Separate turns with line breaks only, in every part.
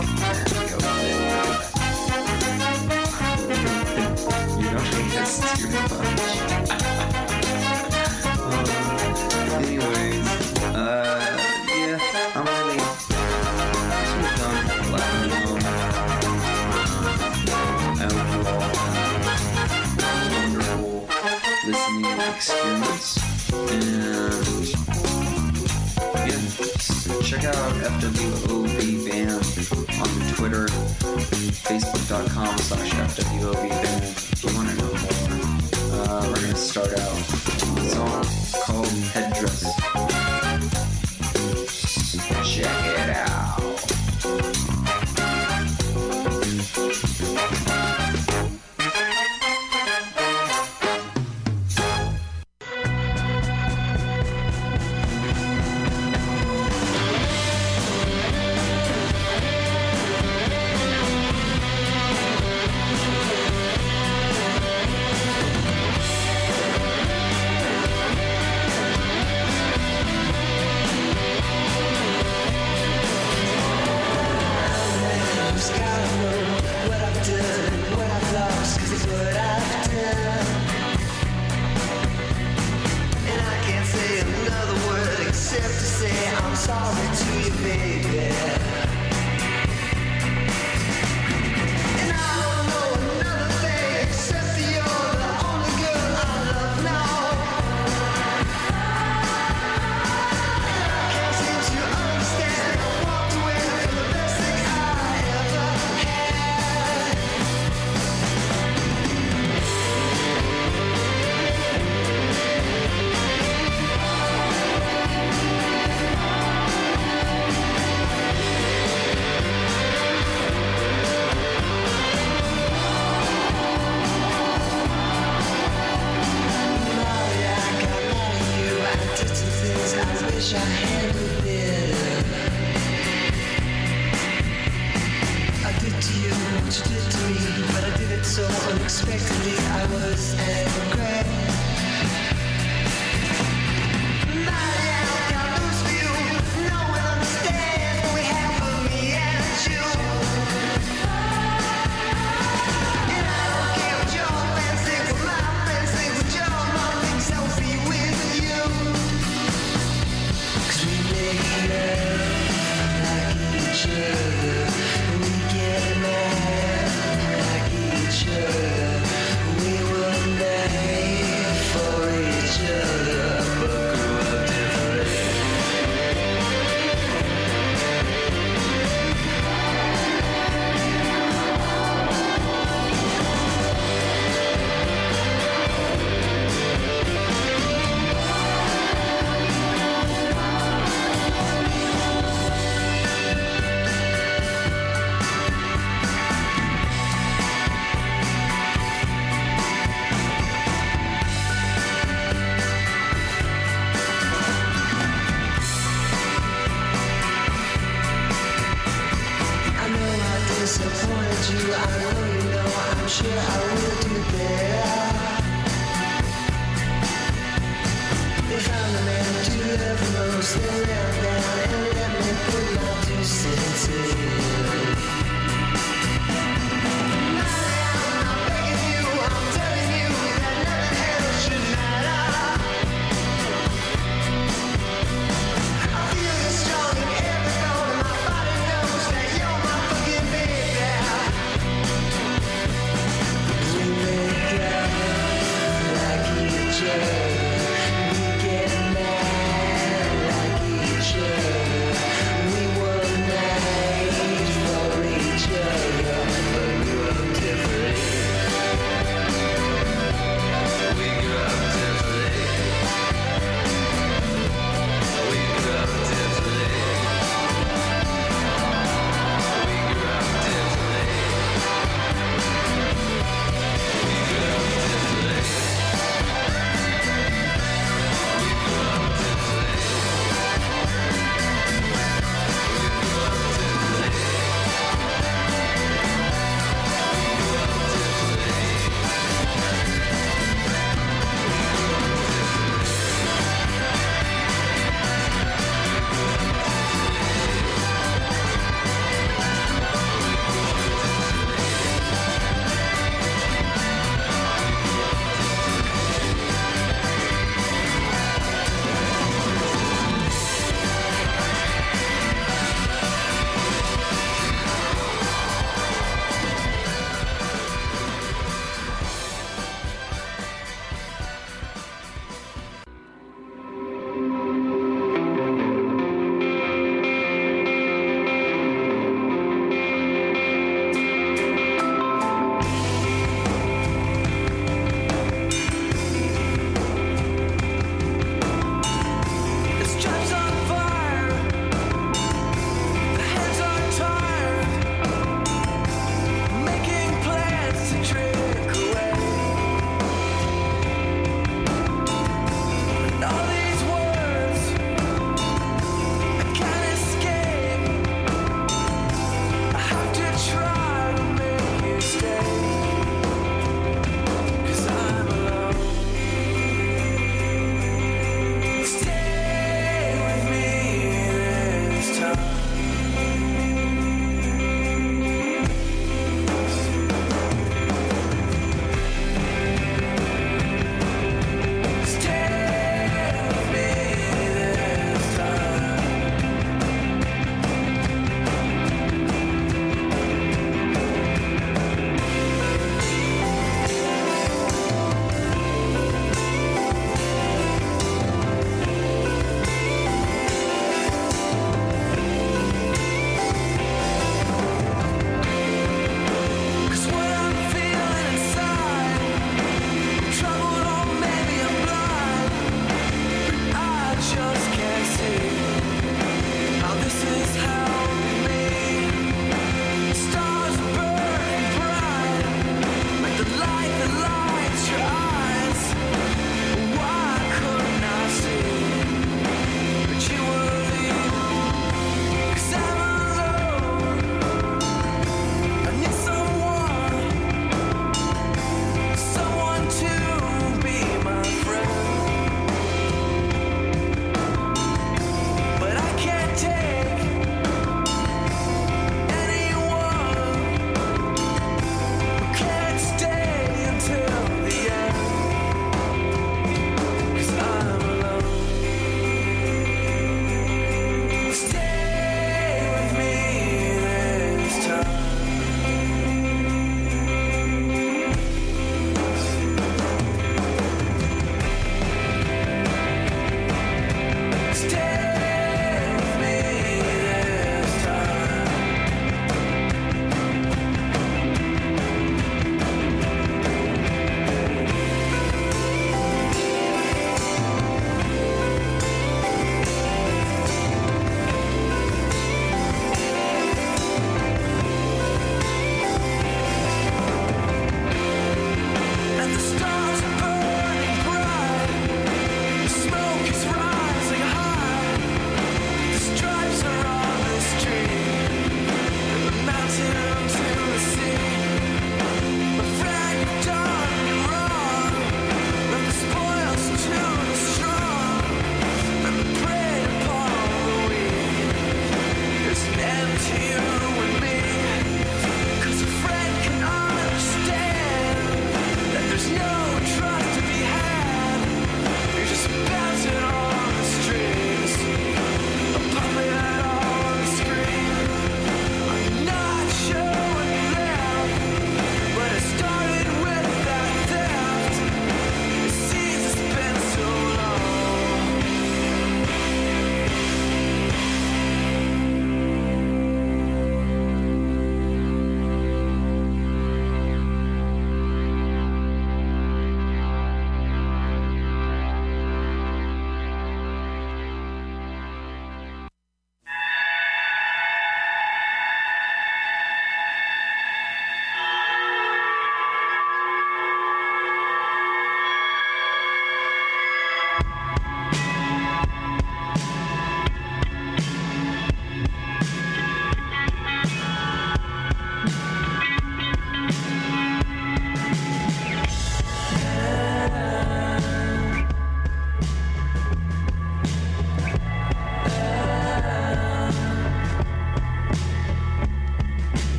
You anyways, uh, yeah, I'm really for Latin Overall, wonderful listening experience. And yeah, check out FW slash FWO Beacon if you want to know more. Uh, we're
going to
start out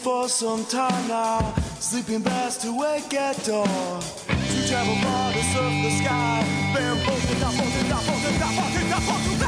for some time now. Sleeping bags to wake at dawn. To travel far to surf the sky.
Bare-footed, not-footed, not-footed, not-footed, not-footed.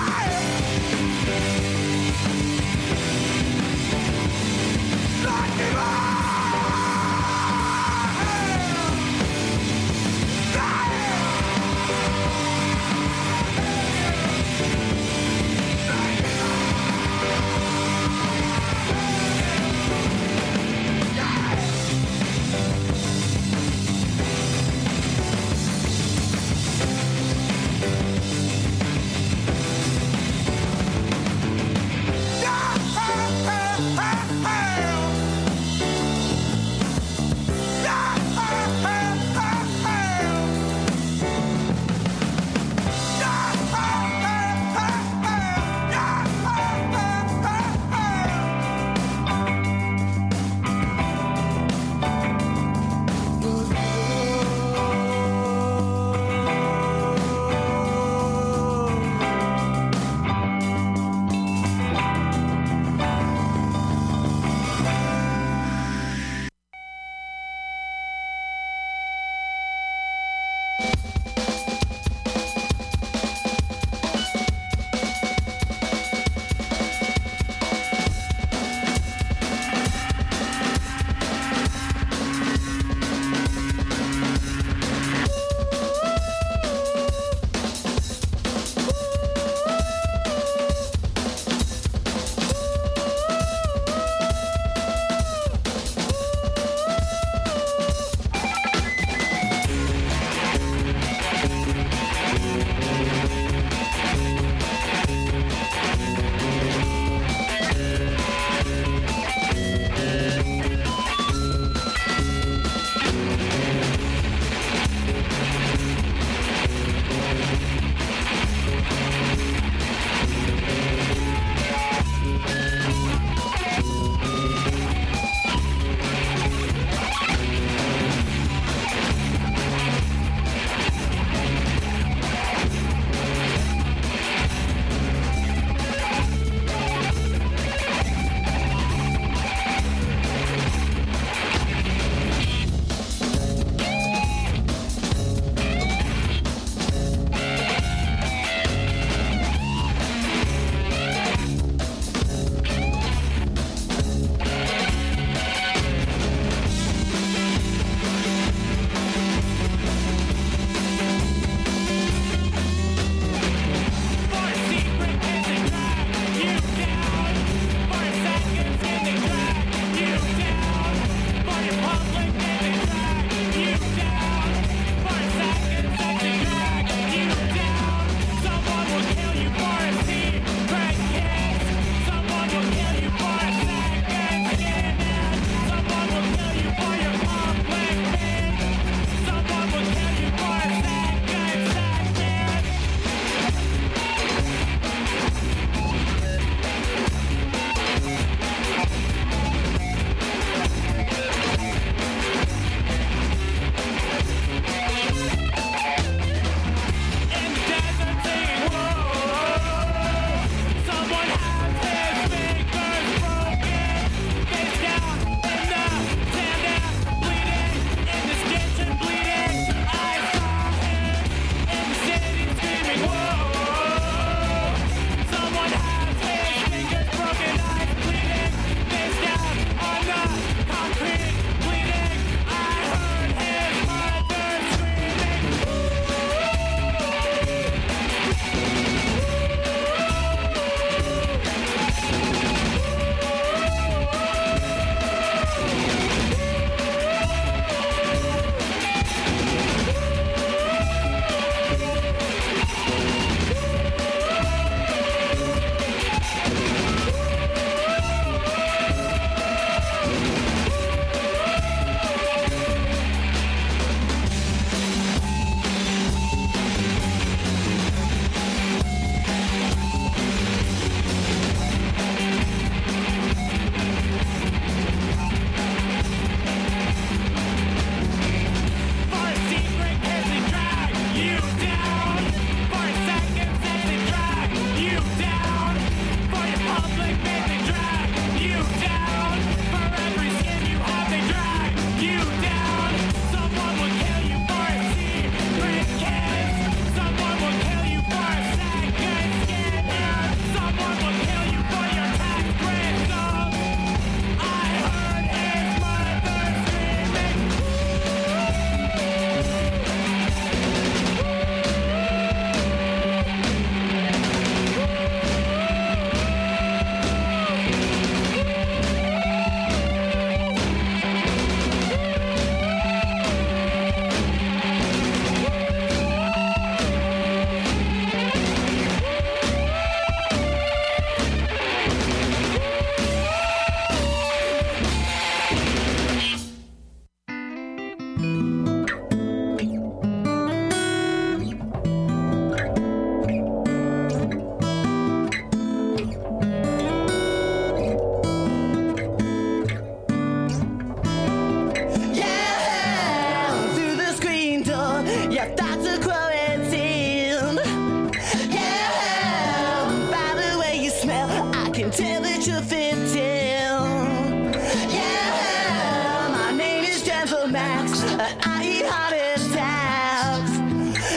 Max, I eat hot attacks.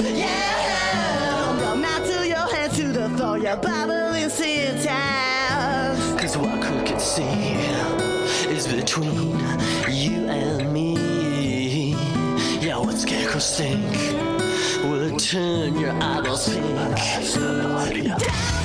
Yeah, don't mount to your head to the floor, your bubbling syntax.
Cause what who can see is between you and me. Yeah, what scarecrows think will turn your eyeballs pink.
Yeah.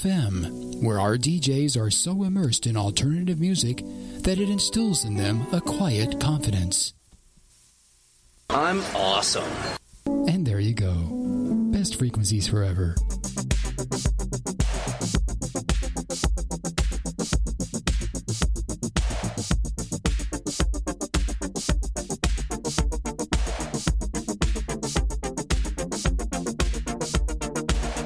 FM, where our DJs are so immersed in alternative music that it instills in them a quiet confidence.
I'm awesome.
And there you go. Best frequencies forever.